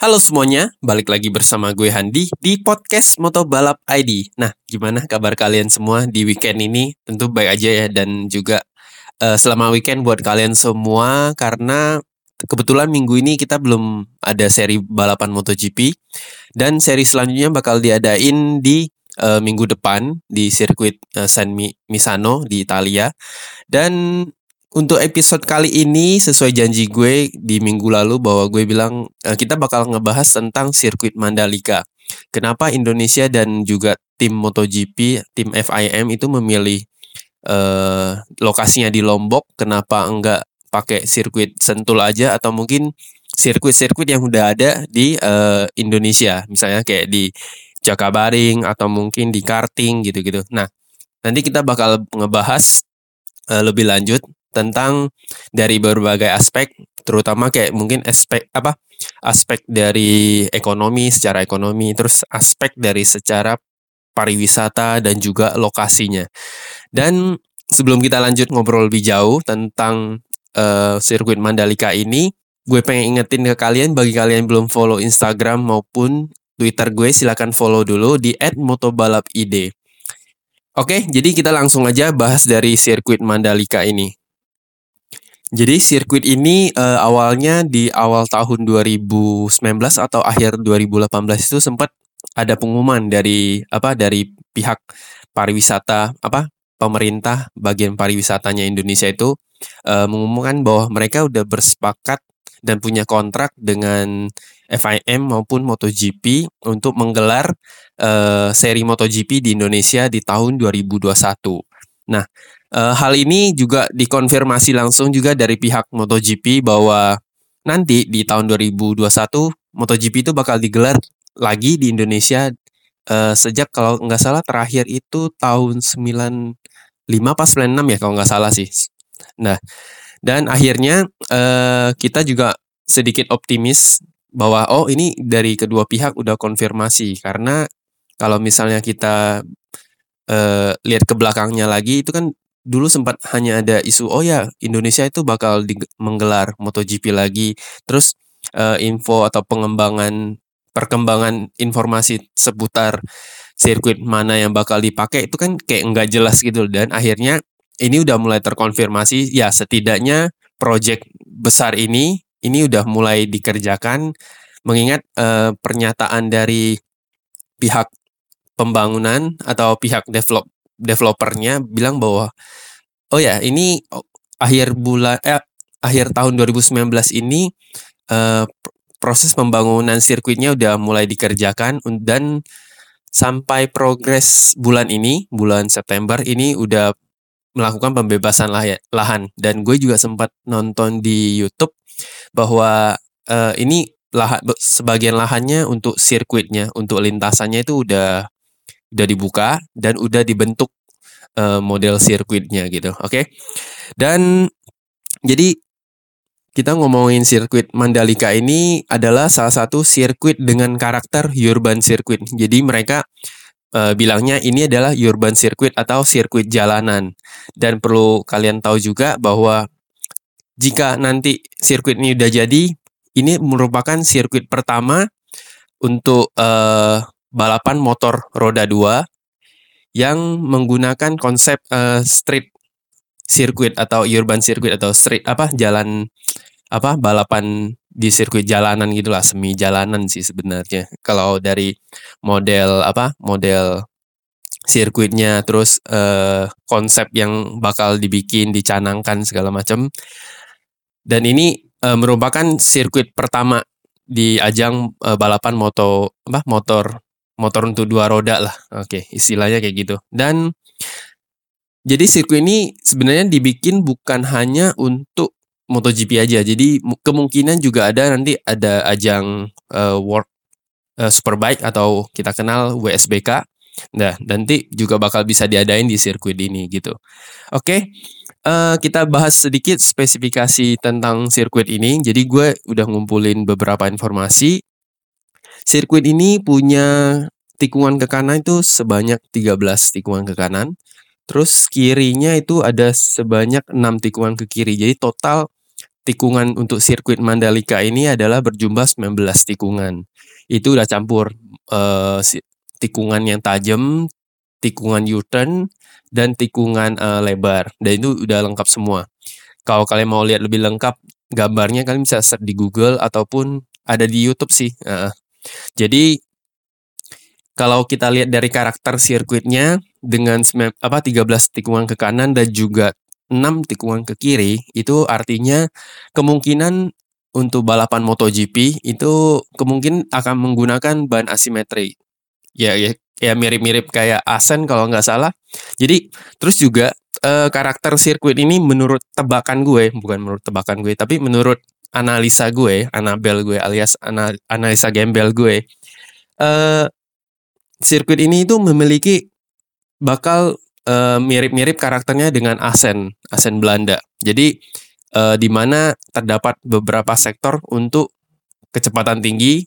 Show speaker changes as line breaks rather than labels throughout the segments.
Halo semuanya, balik lagi bersama gue Handi di podcast Moto Balap ID. Nah, gimana kabar kalian semua di weekend ini? Tentu baik aja ya dan juga uh, selama weekend buat kalian semua karena kebetulan minggu ini kita belum ada seri balapan MotoGP dan seri selanjutnya bakal diadain di uh, minggu depan di sirkuit uh, San Misano di Italia. Dan untuk episode kali ini sesuai janji gue di minggu lalu bahwa gue bilang uh, kita bakal ngebahas tentang sirkuit Mandalika. Kenapa Indonesia dan juga tim MotoGP, tim FIM itu memilih uh, lokasinya di Lombok? Kenapa enggak pakai sirkuit Sentul aja atau mungkin sirkuit-sirkuit yang udah ada di uh, Indonesia, misalnya kayak di Jakabaring atau mungkin di karting gitu-gitu. Nah, nanti kita bakal ngebahas lebih lanjut tentang dari berbagai aspek terutama kayak mungkin aspek apa aspek dari ekonomi secara ekonomi terus aspek dari secara pariwisata dan juga lokasinya dan sebelum kita lanjut ngobrol lebih jauh tentang uh, sirkuit Mandalika ini gue pengen ingetin ke kalian bagi kalian yang belum follow Instagram maupun Twitter gue silahkan follow dulu di @motobalapid. Oke, jadi kita langsung aja bahas dari sirkuit Mandalika ini. Jadi sirkuit ini uh, awalnya di awal tahun 2019 atau akhir 2018 itu sempat ada pengumuman dari apa dari pihak pariwisata apa pemerintah bagian pariwisatanya Indonesia itu uh, mengumumkan bahwa mereka udah bersepakat dan punya kontrak dengan FIM maupun MotoGP untuk menggelar uh, seri MotoGP di Indonesia di tahun 2021. Nah, Uh, hal ini juga dikonfirmasi langsung juga dari pihak MotoGP bahwa nanti di tahun 2021 MotoGP itu bakal digelar lagi di Indonesia uh, sejak kalau nggak salah terakhir itu tahun 95 pas 96 ya kalau nggak salah sih. Nah, dan akhirnya uh, kita juga sedikit optimis bahwa oh ini dari kedua pihak udah konfirmasi karena kalau misalnya kita uh, lihat ke belakangnya lagi itu kan dulu sempat hanya ada isu oh ya Indonesia itu bakal menggelar MotoGP lagi. Terus uh, info atau pengembangan perkembangan informasi seputar sirkuit mana yang bakal dipakai itu kan kayak nggak jelas gitu dan akhirnya ini udah mulai terkonfirmasi ya setidaknya project besar ini ini udah mulai dikerjakan mengingat uh, pernyataan dari pihak pembangunan atau pihak develop developernya bilang bahwa oh ya ini akhir bulan eh akhir tahun 2019 ini eh, proses pembangunan sirkuitnya udah mulai dikerjakan dan sampai progres bulan ini bulan September ini udah melakukan pembebasan lah lahan. Dan gue juga sempat nonton di YouTube bahwa uh, ini lahan sebagian lahannya untuk sirkuitnya untuk lintasannya itu udah udah dibuka dan udah dibentuk uh, model sirkuitnya gitu. Oke. Okay? Dan jadi kita ngomongin sirkuit Mandalika ini adalah salah satu sirkuit dengan karakter urban circuit. Jadi mereka uh, bilangnya ini adalah urban circuit atau sirkuit jalanan. Dan perlu kalian tahu juga bahwa jika nanti sirkuit ini udah jadi, ini merupakan sirkuit pertama untuk uh, balapan motor roda dua yang menggunakan konsep uh, street circuit atau urban circuit atau street apa jalan apa balapan di sirkuit jalanan gitulah semi jalanan sih sebenarnya. Kalau dari model apa model sirkuitnya terus uh, konsep yang bakal dibikin dicanangkan segala macam dan ini uh, merupakan sirkuit pertama di ajang uh, balapan moto apa motor motor untuk dua roda lah. Oke, istilahnya kayak gitu. Dan jadi sirkuit ini sebenarnya dibikin bukan hanya untuk MotoGP aja. Jadi kemungkinan juga ada nanti ada ajang uh, World uh, Superbike atau kita kenal WSBK. Nah, nanti juga bakal bisa diadain di sirkuit ini gitu. Oke, uh, kita bahas sedikit spesifikasi tentang sirkuit ini. Jadi gue udah ngumpulin beberapa informasi Sirkuit ini punya tikungan ke kanan itu sebanyak 13 tikungan ke kanan. Terus kirinya itu ada sebanyak 6 tikungan ke kiri. Jadi total tikungan untuk sirkuit Mandalika ini adalah berjumlah 19 tikungan. Itu udah campur uh, tikungan yang tajam, tikungan U-turn, dan tikungan uh, lebar. Dan itu udah lengkap semua. Kalau kalian mau lihat lebih lengkap gambarnya, kalian bisa search di Google ataupun ada di YouTube sih. Uh, jadi kalau kita lihat dari karakter sirkuitnya dengan apa 13 tikungan ke kanan dan juga 6 tikungan ke kiri, itu artinya kemungkinan untuk balapan MotoGP itu kemungkinan akan menggunakan ban asimetri. Ya, ya, ya mirip-mirip kayak Asen kalau nggak salah. Jadi terus juga eh, karakter sirkuit ini menurut tebakan gue, bukan menurut tebakan gue, tapi menurut analisa gue, Anabel gue alias ana, analisa gembel gue, eh, sirkuit ini itu memiliki bakal eh, mirip-mirip karakternya dengan Asen, Asen Belanda. Jadi uh, di mana terdapat beberapa sektor untuk kecepatan tinggi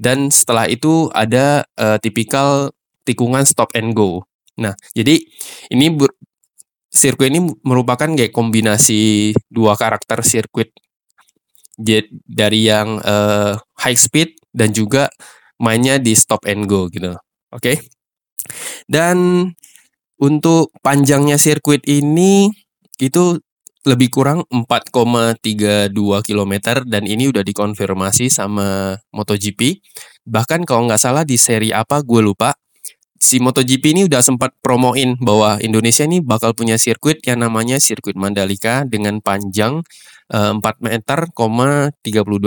dan setelah itu ada uh, tipikal tikungan stop and go. Nah, jadi ini sirkuit ini merupakan kayak kombinasi dua karakter sirkuit dari yang uh, high speed dan juga mainnya di stop and go gitu. Oke. Okay? Dan untuk panjangnya sirkuit ini itu lebih kurang 4,32 km dan ini udah dikonfirmasi sama MotoGP. Bahkan kalau nggak salah di seri apa gue lupa. Si MotoGP ini udah sempat promoin bahwa Indonesia ini bakal punya sirkuit yang namanya sirkuit Mandalika dengan panjang uh, 4 meter, 32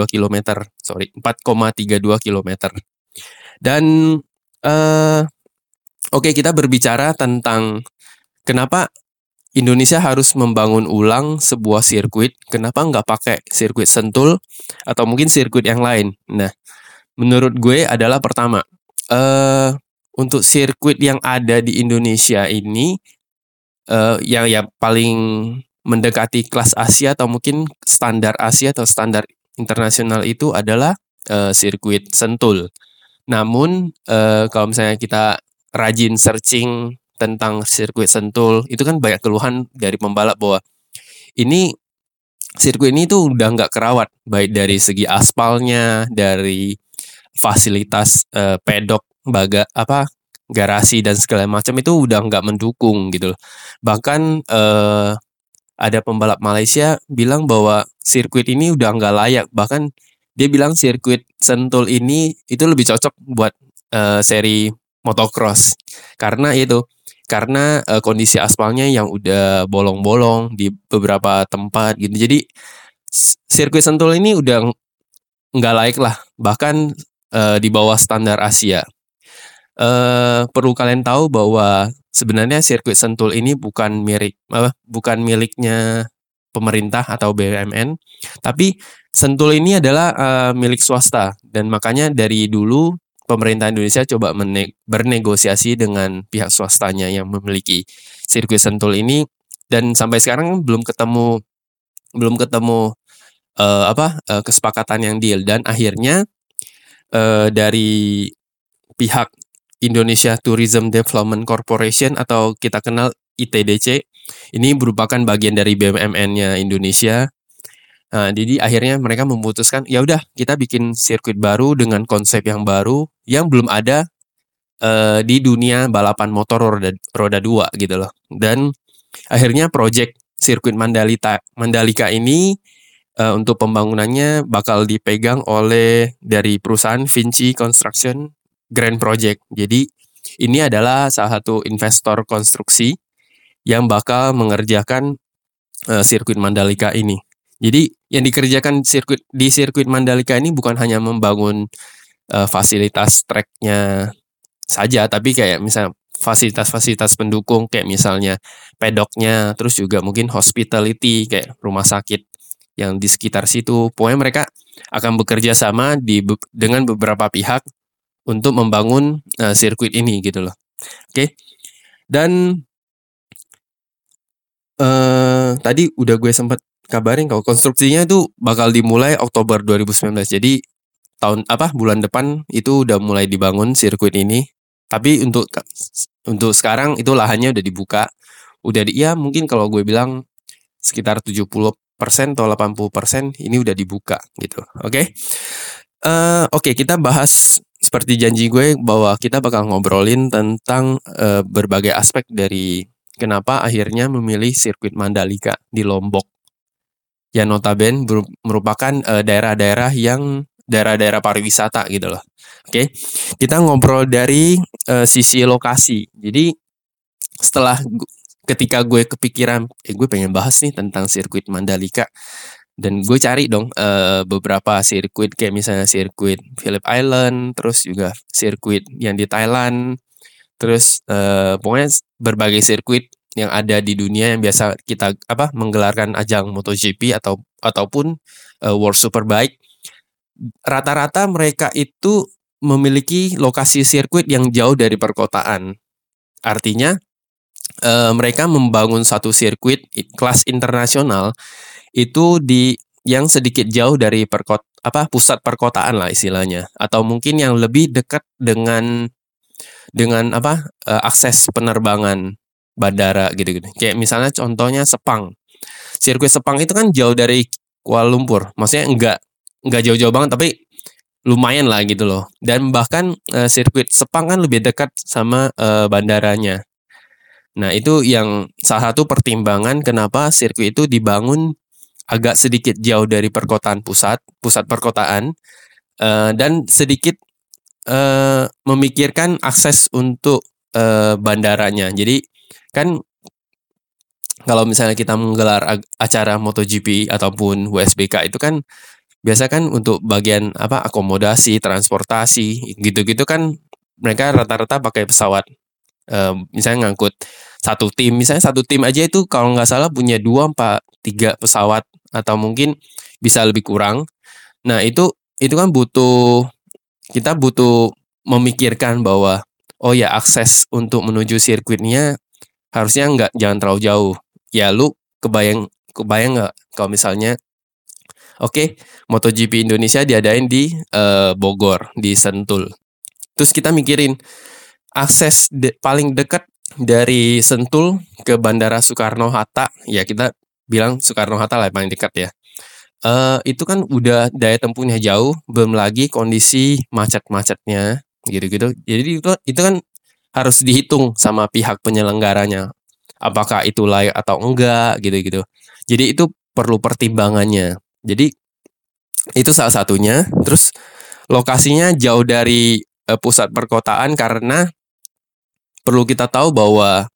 km. Sorry, 4,32 km. Dan uh, Oke, kita berbicara tentang kenapa Indonesia harus membangun ulang sebuah sirkuit. Kenapa nggak pakai sirkuit sentul atau mungkin sirkuit yang lain? Nah, menurut gue adalah pertama, uh, untuk sirkuit yang ada di Indonesia ini uh, yang yang paling mendekati kelas Asia atau mungkin standar Asia atau standar internasional itu adalah uh, sirkuit sentul. Namun uh, kalau misalnya kita rajin searching tentang sirkuit Sentul, itu kan banyak keluhan dari pembalap bahwa ini sirkuit ini tuh udah nggak kerawat, baik dari segi aspalnya, dari fasilitas uh, pedok, baga apa garasi dan segala macam itu udah nggak mendukung gitu Bahkan uh, ada pembalap Malaysia bilang bahwa sirkuit ini udah nggak layak. Bahkan dia bilang sirkuit Sentul ini itu lebih cocok buat uh, seri motocross. Karena itu karena uh, kondisi aspalnya yang udah bolong-bolong di beberapa tempat gitu. Jadi sirkuit Sentul ini udah nggak layak lah. Bahkan uh, di bawah standar Asia uh, perlu kalian tahu bahwa sebenarnya sirkuit Sentul ini bukan milik uh, bukan miliknya pemerintah atau BUMN tapi Sentul ini adalah uh, milik swasta. Dan makanya dari dulu pemerintah Indonesia coba bernegosiasi dengan pihak swastanya yang memiliki sirkuit Sentul ini. Dan sampai sekarang belum ketemu belum ketemu uh, apa uh, kesepakatan yang deal. Dan akhirnya uh, dari pihak Indonesia Tourism Development Corporation atau kita kenal ITDC ini merupakan bagian dari BUMN-nya Indonesia. Nah, jadi akhirnya mereka memutuskan ya udah kita bikin sirkuit baru dengan konsep yang baru yang belum ada uh, di dunia balapan motor roda roda dua gitu loh. Dan akhirnya project sirkuit Mandalika Mandalika ini uh, untuk pembangunannya bakal dipegang oleh dari perusahaan Vinci Construction Grand Project. Jadi ini adalah salah satu investor konstruksi yang bakal mengerjakan uh, sirkuit Mandalika ini. Jadi yang dikerjakan sirkuit di sirkuit Mandalika ini bukan hanya membangun uh, fasilitas treknya saja, tapi kayak misal fasilitas-fasilitas pendukung kayak misalnya pedoknya, terus juga mungkin hospitality kayak rumah sakit yang di sekitar situ. Pokoknya mereka akan bekerja sama di dengan beberapa pihak untuk membangun uh, sirkuit ini gitu loh. Oke. Okay? Dan uh, tadi udah gue sempat kabarin kalau konstruksinya itu bakal dimulai Oktober 2019. Jadi tahun apa bulan depan itu udah mulai dibangun sirkuit ini. Tapi untuk untuk sekarang itu lahannya udah dibuka. Udah di, ya mungkin kalau gue bilang sekitar 70% atau 80% ini udah dibuka gitu. Oke. Okay? Uh, Oke, okay, kita bahas seperti janji gue bahwa kita bakal ngobrolin tentang uh, berbagai aspek dari kenapa akhirnya memilih sirkuit Mandalika di Lombok. Ya notaben merupakan daerah daerah-daerah yang daerah-daerah pariwisata gitu loh. Oke. Kita ngobrol dari uh, sisi lokasi. Jadi setelah ketika gue kepikiran, eh gue pengen bahas nih tentang sirkuit Mandalika dan gue cari dong uh, beberapa sirkuit kayak misalnya sirkuit Phillip Island, terus juga sirkuit yang di Thailand, terus uh, pokoknya berbagai sirkuit yang ada di dunia yang biasa kita apa menggelarkan ajang MotoGP atau ataupun uh, World Superbike. Rata-rata mereka itu memiliki lokasi sirkuit yang jauh dari perkotaan. Artinya uh, mereka membangun satu sirkuit kelas internasional itu di yang sedikit jauh dari perkot apa pusat perkotaan lah istilahnya atau mungkin yang lebih dekat dengan dengan apa uh, akses penerbangan bandara gitu-gitu. Kayak misalnya contohnya Sepang. Sirkuit Sepang itu kan jauh dari Kuala Lumpur. Maksudnya enggak enggak jauh-jauh banget tapi lumayan lah gitu loh. Dan bahkan uh, sirkuit Sepang kan lebih dekat sama uh, bandaranya. Nah, itu yang salah satu pertimbangan kenapa sirkuit itu dibangun agak sedikit jauh dari perkotaan pusat, pusat perkotaan, uh, dan sedikit uh, memikirkan akses untuk uh, bandaranya. Jadi kan kalau misalnya kita menggelar acara MotoGP ataupun WSBK itu kan biasa kan untuk bagian apa akomodasi, transportasi gitu-gitu kan mereka rata-rata pakai pesawat. Uh, misalnya ngangkut satu tim, misalnya satu tim aja itu kalau nggak salah punya dua empat tiga pesawat atau mungkin bisa lebih kurang. Nah, itu itu kan butuh kita butuh memikirkan bahwa oh ya akses untuk menuju sirkuitnya harusnya nggak jangan terlalu jauh. Ya lu kebayang kebayang nggak kalau misalnya oke okay, MotoGP Indonesia diadain di uh, Bogor di Sentul. Terus kita mikirin akses de paling dekat dari Sentul ke Bandara Soekarno Hatta ya kita bilang Soekarno Hatta lah paling dekat ya. Uh, itu kan udah daya tempuhnya jauh, belum lagi kondisi macet-macetnya gitu-gitu. Jadi itu itu kan harus dihitung sama pihak penyelenggaranya. Apakah itu layak atau enggak gitu-gitu. Jadi itu perlu pertimbangannya. Jadi itu salah satunya. Terus lokasinya jauh dari uh, pusat perkotaan karena perlu kita tahu bahwa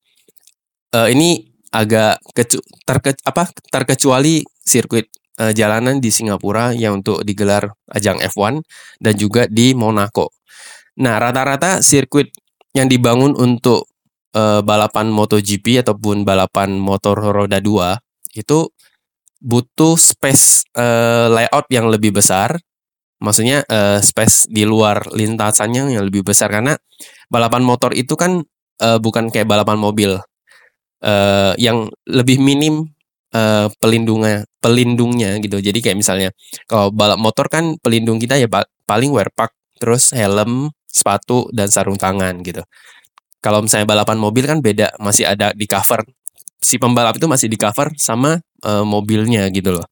uh, ini agak kecu terke apa terkecuali sirkuit uh, jalanan di Singapura yang untuk digelar ajang F1 dan juga di Monaco. Nah, rata-rata sirkuit yang dibangun untuk uh, balapan MotoGP ataupun balapan motor roda 2 itu butuh space uh, layout yang lebih besar. Maksudnya uh, space di luar lintasannya yang lebih besar karena balapan motor itu kan uh, bukan kayak balapan mobil uh, yang lebih minim uh, pelindungnya pelindungnya gitu. Jadi kayak misalnya kalau balap motor kan pelindung kita ya paling wear pack, terus helm, sepatu dan sarung tangan gitu. Kalau misalnya balapan mobil kan beda, masih ada di cover. Si pembalap itu masih di cover sama uh, mobilnya gitu loh.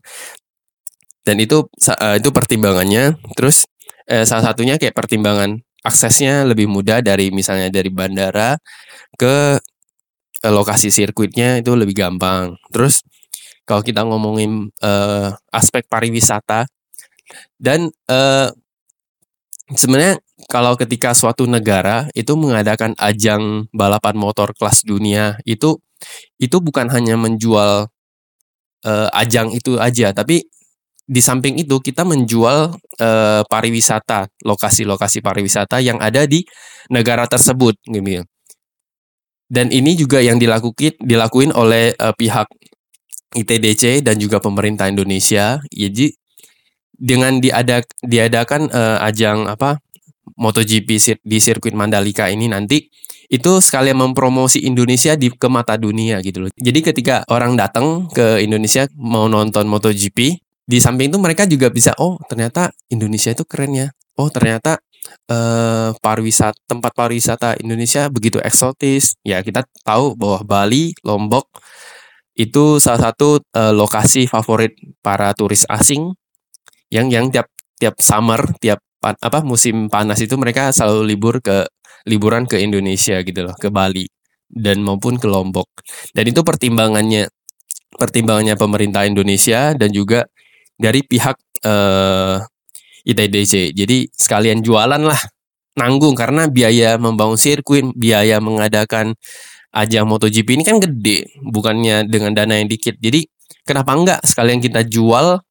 Dan itu uh, itu pertimbangannya. Terus uh, salah satunya kayak pertimbangan aksesnya lebih mudah dari misalnya dari bandara ke Eh, lokasi sirkuitnya itu lebih gampang. Terus kalau kita ngomongin uh, aspek pariwisata dan uh, sebenarnya kalau ketika suatu negara itu mengadakan ajang balapan motor kelas dunia itu itu bukan hanya menjual uh, ajang itu aja, tapi di samping itu kita menjual uh, pariwisata, lokasi-lokasi pariwisata yang ada di negara tersebut gitu. Dan ini juga yang dilakukan dilakuin oleh uh, pihak ITDC dan juga pemerintah Indonesia. Jadi dengan diadak diadakan uh, ajang apa MotoGP di sirkuit Mandalika ini nanti itu sekalian mempromosi Indonesia di ke mata dunia gitu loh. Jadi ketika orang datang ke Indonesia mau nonton MotoGP, di samping itu mereka juga bisa oh ternyata Indonesia itu keren ya. Oh ternyata eh, pariwisata tempat pariwisata Indonesia begitu eksotis. Ya kita tahu bahwa Bali, Lombok itu salah satu uh, lokasi favorit para turis asing yang yang tiap tiap summer, tiap pan, apa musim panas itu mereka selalu libur ke liburan ke Indonesia gitu loh, ke Bali dan maupun ke Lombok. Dan itu pertimbangannya pertimbangannya pemerintah Indonesia dan juga dari pihak eh, ITDC. Jadi sekalian jualan lah, nanggung karena biaya membangun sirkuit, biaya mengadakan ajang MotoGP ini kan gede, bukannya dengan dana yang dikit. Jadi kenapa enggak sekalian kita jual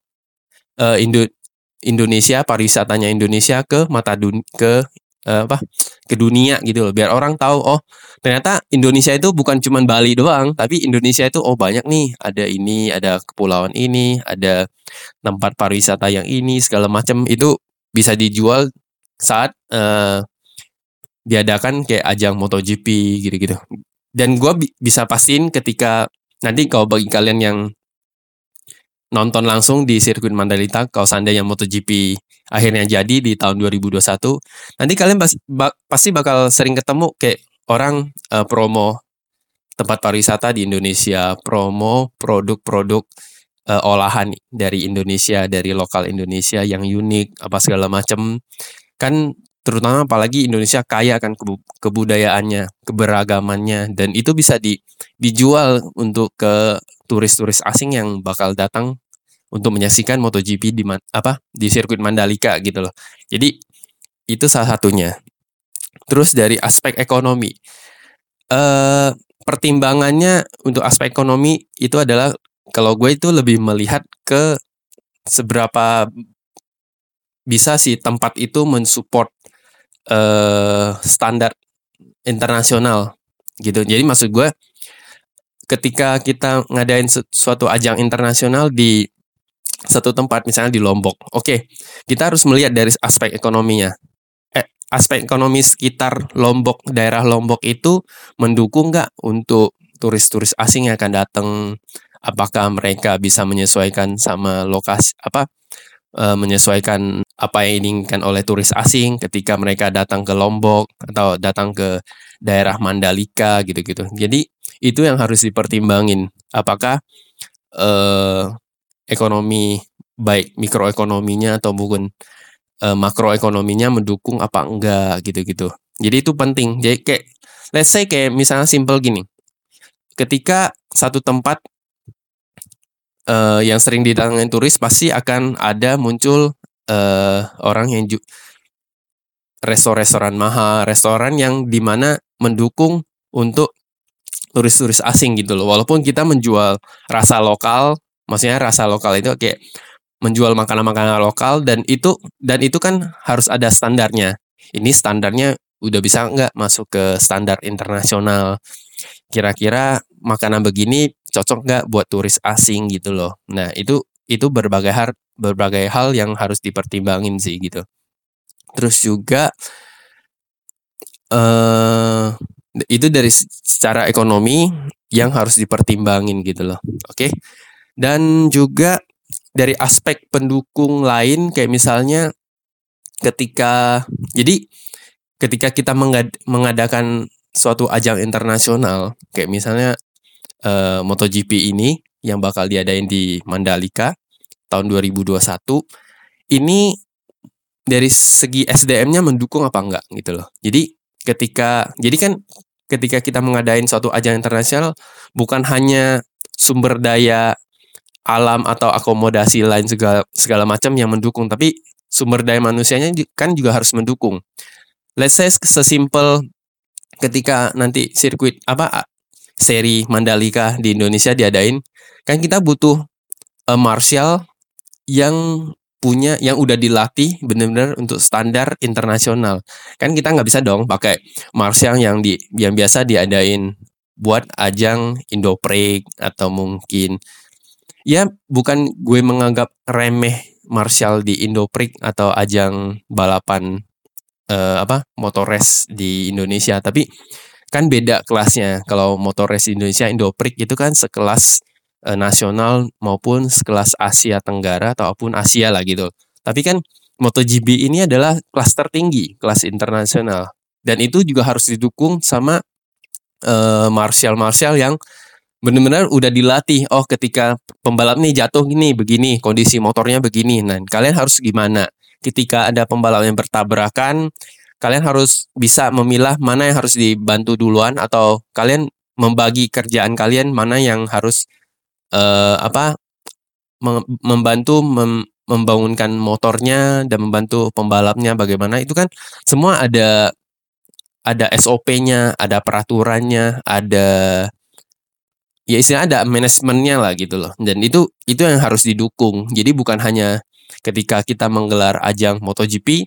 uh, Indo Indonesia pariwisatanya Indonesia ke mata dun ke uh, apa ke dunia gitu loh. Biar orang tahu oh ternyata Indonesia itu bukan cuma Bali doang tapi Indonesia itu oh banyak nih. Ada ini ada kepulauan ini ada tempat pariwisata yang ini segala macam. Itu bisa dijual saat uh, diadakan kayak ajang MotoGP gitu-gitu. Dan gue bi bisa pastiin ketika nanti kalau bagi kalian yang nonton langsung di sirkuit Mandalika kalau seandainya MotoGP akhirnya jadi di tahun 2021 nanti kalian pas, ba, pasti bakal sering ketemu kayak orang uh, promo tempat pariwisata di Indonesia promo produk-produk uh, olahan dari Indonesia dari lokal Indonesia yang unik apa segala macam kan terutama apalagi Indonesia kaya kan kebudayaannya, keberagamannya dan itu bisa di, dijual untuk ke turis-turis asing yang bakal datang untuk menyaksikan MotoGP di apa di sirkuit Mandalika gitu loh. Jadi itu salah satunya. Terus dari aspek ekonomi, eh, pertimbangannya untuk aspek ekonomi itu adalah kalau gue itu lebih melihat ke seberapa bisa si tempat itu mensupport uh, standar internasional gitu. Jadi maksud gue ketika kita ngadain suatu ajang internasional di satu tempat misalnya di Lombok, oke kita harus melihat dari aspek ekonominya. Eh, aspek ekonomi sekitar Lombok, daerah Lombok itu mendukung nggak untuk turis-turis asing yang akan datang? Apakah mereka bisa menyesuaikan sama lokasi apa uh, menyesuaikan apa yang diinginkan oleh turis asing ketika mereka datang ke Lombok atau datang ke daerah Mandalika gitu-gitu. Jadi itu yang harus dipertimbangin. Apakah uh, ekonomi baik mikroekonominya atau bukan uh, makroekonominya mendukung apa enggak gitu-gitu. Jadi itu penting. Jadi kayak let's say kayak misalnya simple gini. Ketika satu tempat uh, yang sering didatangin turis pasti akan ada muncul uh, orang yang ju restoran-restoran mahal, restoran yang di mana mendukung untuk turis-turis asing gitu loh. Walaupun kita menjual rasa lokal, maksudnya rasa lokal itu kayak menjual makanan-makanan lokal dan itu dan itu kan harus ada standarnya. Ini standarnya udah bisa nggak masuk ke standar internasional. Kira-kira makanan begini cocok nggak buat turis asing gitu loh. Nah itu itu berbagai hal berbagai hal yang harus dipertimbangin sih gitu. Terus juga uh, itu dari secara ekonomi yang harus dipertimbangin gitu loh. Oke. Okay? Dan juga dari aspek pendukung lain kayak misalnya ketika jadi ketika kita mengad, mengadakan suatu ajang internasional kayak misalnya uh, MotoGP ini yang bakal diadain di Mandalika tahun 2021 ini dari segi SDM-nya mendukung apa enggak gitu loh. Jadi ketika jadi kan ketika kita mengadain suatu ajang internasional bukan hanya sumber daya alam atau akomodasi lain segala segala macam yang mendukung tapi sumber daya manusianya kan juga harus mendukung. Let's say sesimpel ketika nanti sirkuit apa seri Mandalika di Indonesia diadain, kan kita butuh uh, martial yang punya yang udah dilatih benar-benar untuk standar internasional. Kan kita nggak bisa dong pakai martial yang di yang biasa diadain buat ajang Indo-Prix atau mungkin ya bukan gue menganggap remeh martial di Indo-Prix atau ajang balapan uh, apa motor race di Indonesia, tapi kan beda kelasnya. Kalau motor race Indonesia Indoprix itu kan sekelas e, nasional maupun sekelas Asia Tenggara ataupun Asia lah gitu. Tapi kan MotoGP ini adalah kelas tertinggi, kelas internasional. Dan itu juga harus didukung sama e, martial martial yang benar-benar udah dilatih. Oh, ketika pembalap nih jatuh gini, begini, kondisi motornya begini. Nah, kalian harus gimana? Ketika ada pembalap yang bertabrakan, kalian harus bisa memilah mana yang harus dibantu duluan atau kalian membagi kerjaan kalian mana yang harus uh, apa membantu mem membangunkan motornya dan membantu pembalapnya bagaimana itu kan semua ada ada SOP-nya, ada peraturannya, ada ya istilah ada manajemennya lah gitu loh. Dan itu itu yang harus didukung. Jadi bukan hanya ketika kita menggelar ajang MotoGP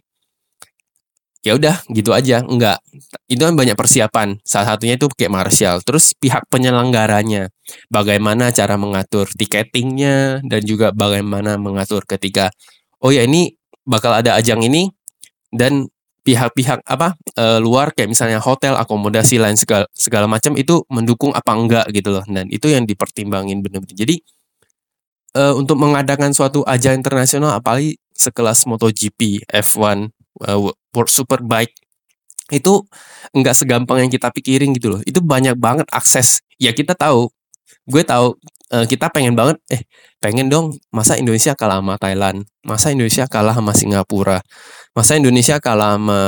ya udah gitu aja. Enggak. Itu kan banyak persiapan. Salah satunya itu kayak Marshall terus pihak penyelenggaranya. Bagaimana cara mengatur tiketingnya dan juga bagaimana mengatur ketika oh ya ini bakal ada ajang ini dan pihak-pihak apa e, luar kayak misalnya hotel akomodasi lain segala segala macam itu mendukung apa enggak gitu loh dan itu yang dipertimbangin benar-benar jadi e, untuk mengadakan suatu ajang internasional apalagi sekelas MotoGP F1 uh, World Superbike itu nggak segampang yang kita pikirin gitu loh. Itu banyak banget akses. Ya kita tahu, gue tahu uh, kita pengen banget, eh pengen dong masa Indonesia kalah sama Thailand, masa Indonesia kalah sama Singapura, masa Indonesia kalah sama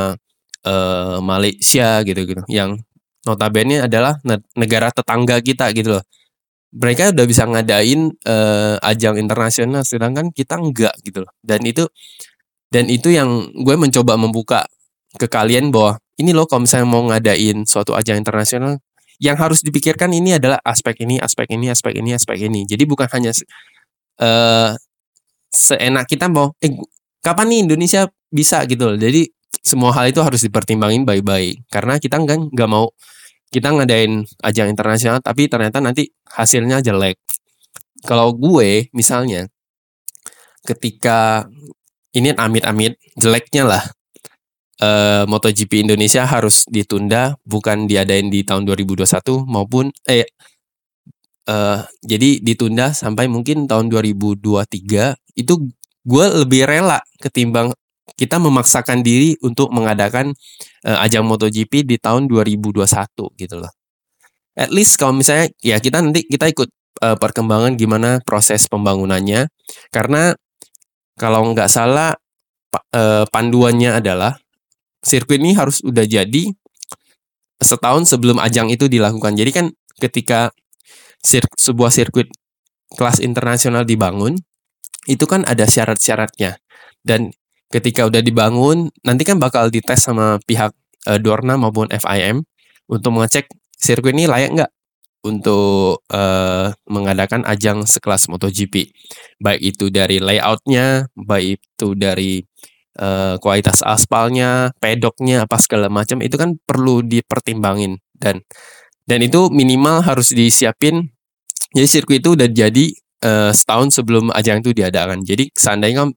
uh, Malaysia gitu gitu. Yang notabene adalah negara tetangga kita gitu loh. Mereka udah bisa ngadain uh, ajang internasional, sedangkan kita enggak gitu loh. Dan itu dan itu yang gue mencoba membuka ke kalian bahwa ini loh kalau misalnya mau ngadain suatu ajang internasional yang harus dipikirkan ini adalah aspek ini, aspek ini, aspek ini, aspek ini. Jadi bukan hanya uh, seenak kita mau eh kapan nih Indonesia bisa gitu loh. Jadi semua hal itu harus dipertimbangin baik-baik karena kita nggak nggak mau kita ngadain ajang internasional tapi ternyata nanti hasilnya jelek. Kalau gue misalnya ketika ini amit-amit jeleknya lah uh, MotoGP Indonesia harus ditunda bukan diadain di tahun 2021 maupun eh uh, jadi ditunda sampai mungkin tahun 2023 itu gue lebih rela ketimbang kita memaksakan diri untuk mengadakan uh, ajang MotoGP di tahun 2021 gitu loh. At least kalau misalnya ya kita nanti kita ikut uh, perkembangan gimana proses pembangunannya karena kalau nggak salah eh, panduannya adalah sirkuit ini harus udah jadi setahun sebelum ajang itu dilakukan. Jadi kan ketika sir sebuah sirkuit kelas internasional dibangun, itu kan ada syarat-syaratnya. Dan ketika udah dibangun, nanti kan bakal dites sama pihak uh, Dorna maupun FIM untuk mengecek sirkuit ini layak nggak untuk uh, mengadakan ajang sekelas MotoGP. Baik itu dari layoutnya, baik itu dari uh, kualitas aspalnya, pedoknya, apa segala macam itu kan perlu dipertimbangin dan dan itu minimal harus disiapin. Jadi sirkuit itu udah jadi uh, setahun sebelum ajang itu diadakan. Jadi seandainya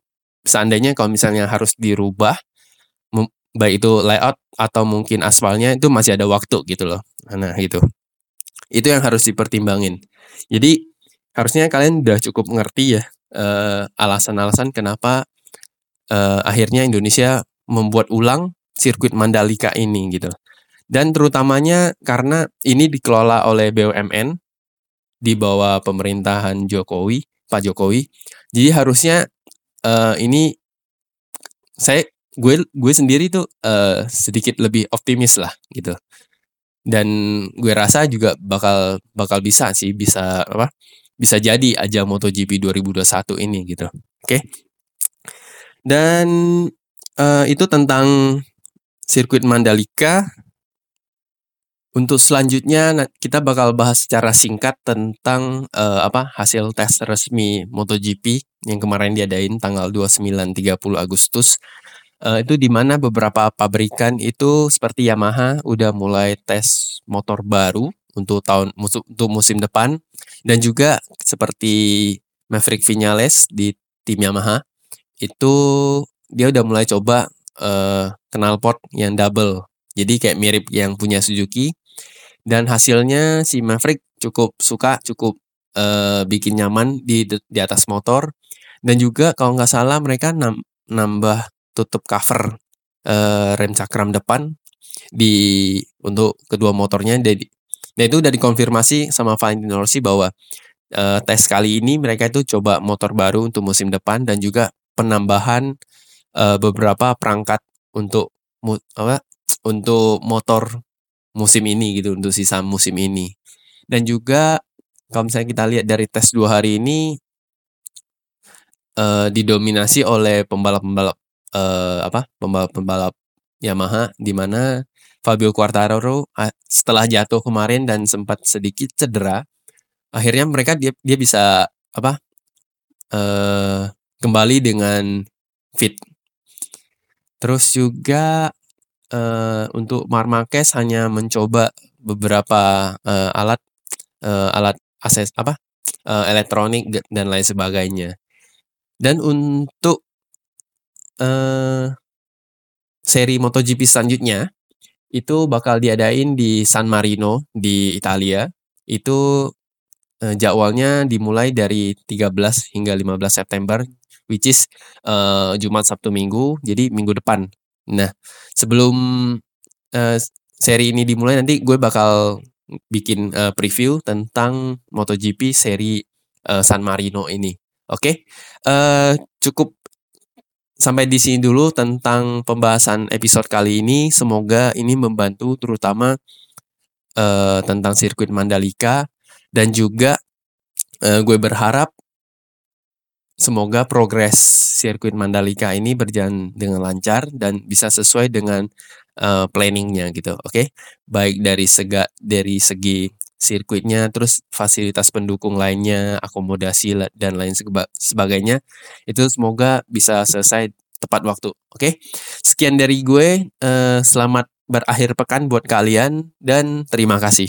seandainya kalau misalnya harus dirubah baik itu layout atau mungkin aspalnya itu masih ada waktu gitu loh. Nah, gitu. Itu yang harus dipertimbangin. Jadi harusnya kalian udah cukup ngerti ya alasan alasan-alasan kenapa uh, akhirnya Indonesia membuat ulang sirkuit Mandalika ini gitu. Dan terutamanya karena ini dikelola oleh BUMN di bawah pemerintahan Jokowi, Pak Jokowi. Jadi harusnya uh, ini saya gue gue sendiri tuh uh, sedikit lebih optimis lah gitu. Dan gue rasa juga bakal bakal bisa sih bisa apa bisa jadi aja MotoGP 2021 ini gitu. Oke. Okay? dan uh, itu tentang sirkuit Mandalika untuk selanjutnya kita bakal bahas secara singkat tentang uh, apa hasil tes resmi MotoGP yang kemarin diadain tanggal 29 30 Agustus. Uh, itu di mana beberapa pabrikan itu seperti Yamaha udah mulai tes motor baru untuk tahun untuk musim depan. Dan juga seperti Maverick Vinales di tim Yamaha itu dia udah mulai coba uh, knalpot yang double. Jadi kayak mirip yang punya Suzuki dan hasilnya si Maverick cukup suka cukup uh, bikin nyaman di di atas motor. Dan juga kalau nggak salah mereka nam, nambah tutup cover uh, rem cakram depan di untuk kedua motornya. Jadi Nah itu udah dikonfirmasi sama Valentino Rossi bahwa uh, tes kali ini mereka itu coba motor baru untuk musim depan dan juga penambahan uh, beberapa perangkat untuk apa untuk motor musim ini gitu untuk sisa musim ini. Dan juga kalau misalnya kita lihat dari tes dua hari ini uh, didominasi oleh pembalap-pembalap uh, apa pembalap-pembalap Yamaha di mana Fabio Quartararo setelah jatuh kemarin dan sempat sedikit cedera akhirnya mereka dia dia bisa apa uh, kembali dengan fit. Terus juga uh, untuk Mar Marquez hanya mencoba beberapa uh, alat uh, alat akses apa uh, elektronik dan lain sebagainya dan untuk uh, seri MotoGP selanjutnya itu bakal diadain di San Marino di Italia itu uh, jadwalnya dimulai dari 13 hingga 15 September which is uh, Jumat Sabtu Minggu jadi minggu depan. Nah, sebelum uh, seri ini dimulai nanti gue bakal bikin uh, preview tentang MotoGP seri uh, San Marino ini. Oke. Okay? Uh, cukup sampai di sini dulu tentang pembahasan episode kali ini. Semoga ini membantu terutama uh, tentang sirkuit Mandalika dan juga uh, gue berharap semoga progres sirkuit Mandalika ini berjalan dengan lancar dan bisa sesuai dengan uh, planningnya gitu. Oke, okay? baik dari sega dari segi sirkuitnya, terus fasilitas pendukung lainnya, akomodasi dan lain sebagainya, itu semoga bisa selesai tepat waktu. Oke, okay? sekian dari gue. Uh, selamat berakhir pekan buat kalian dan terima kasih.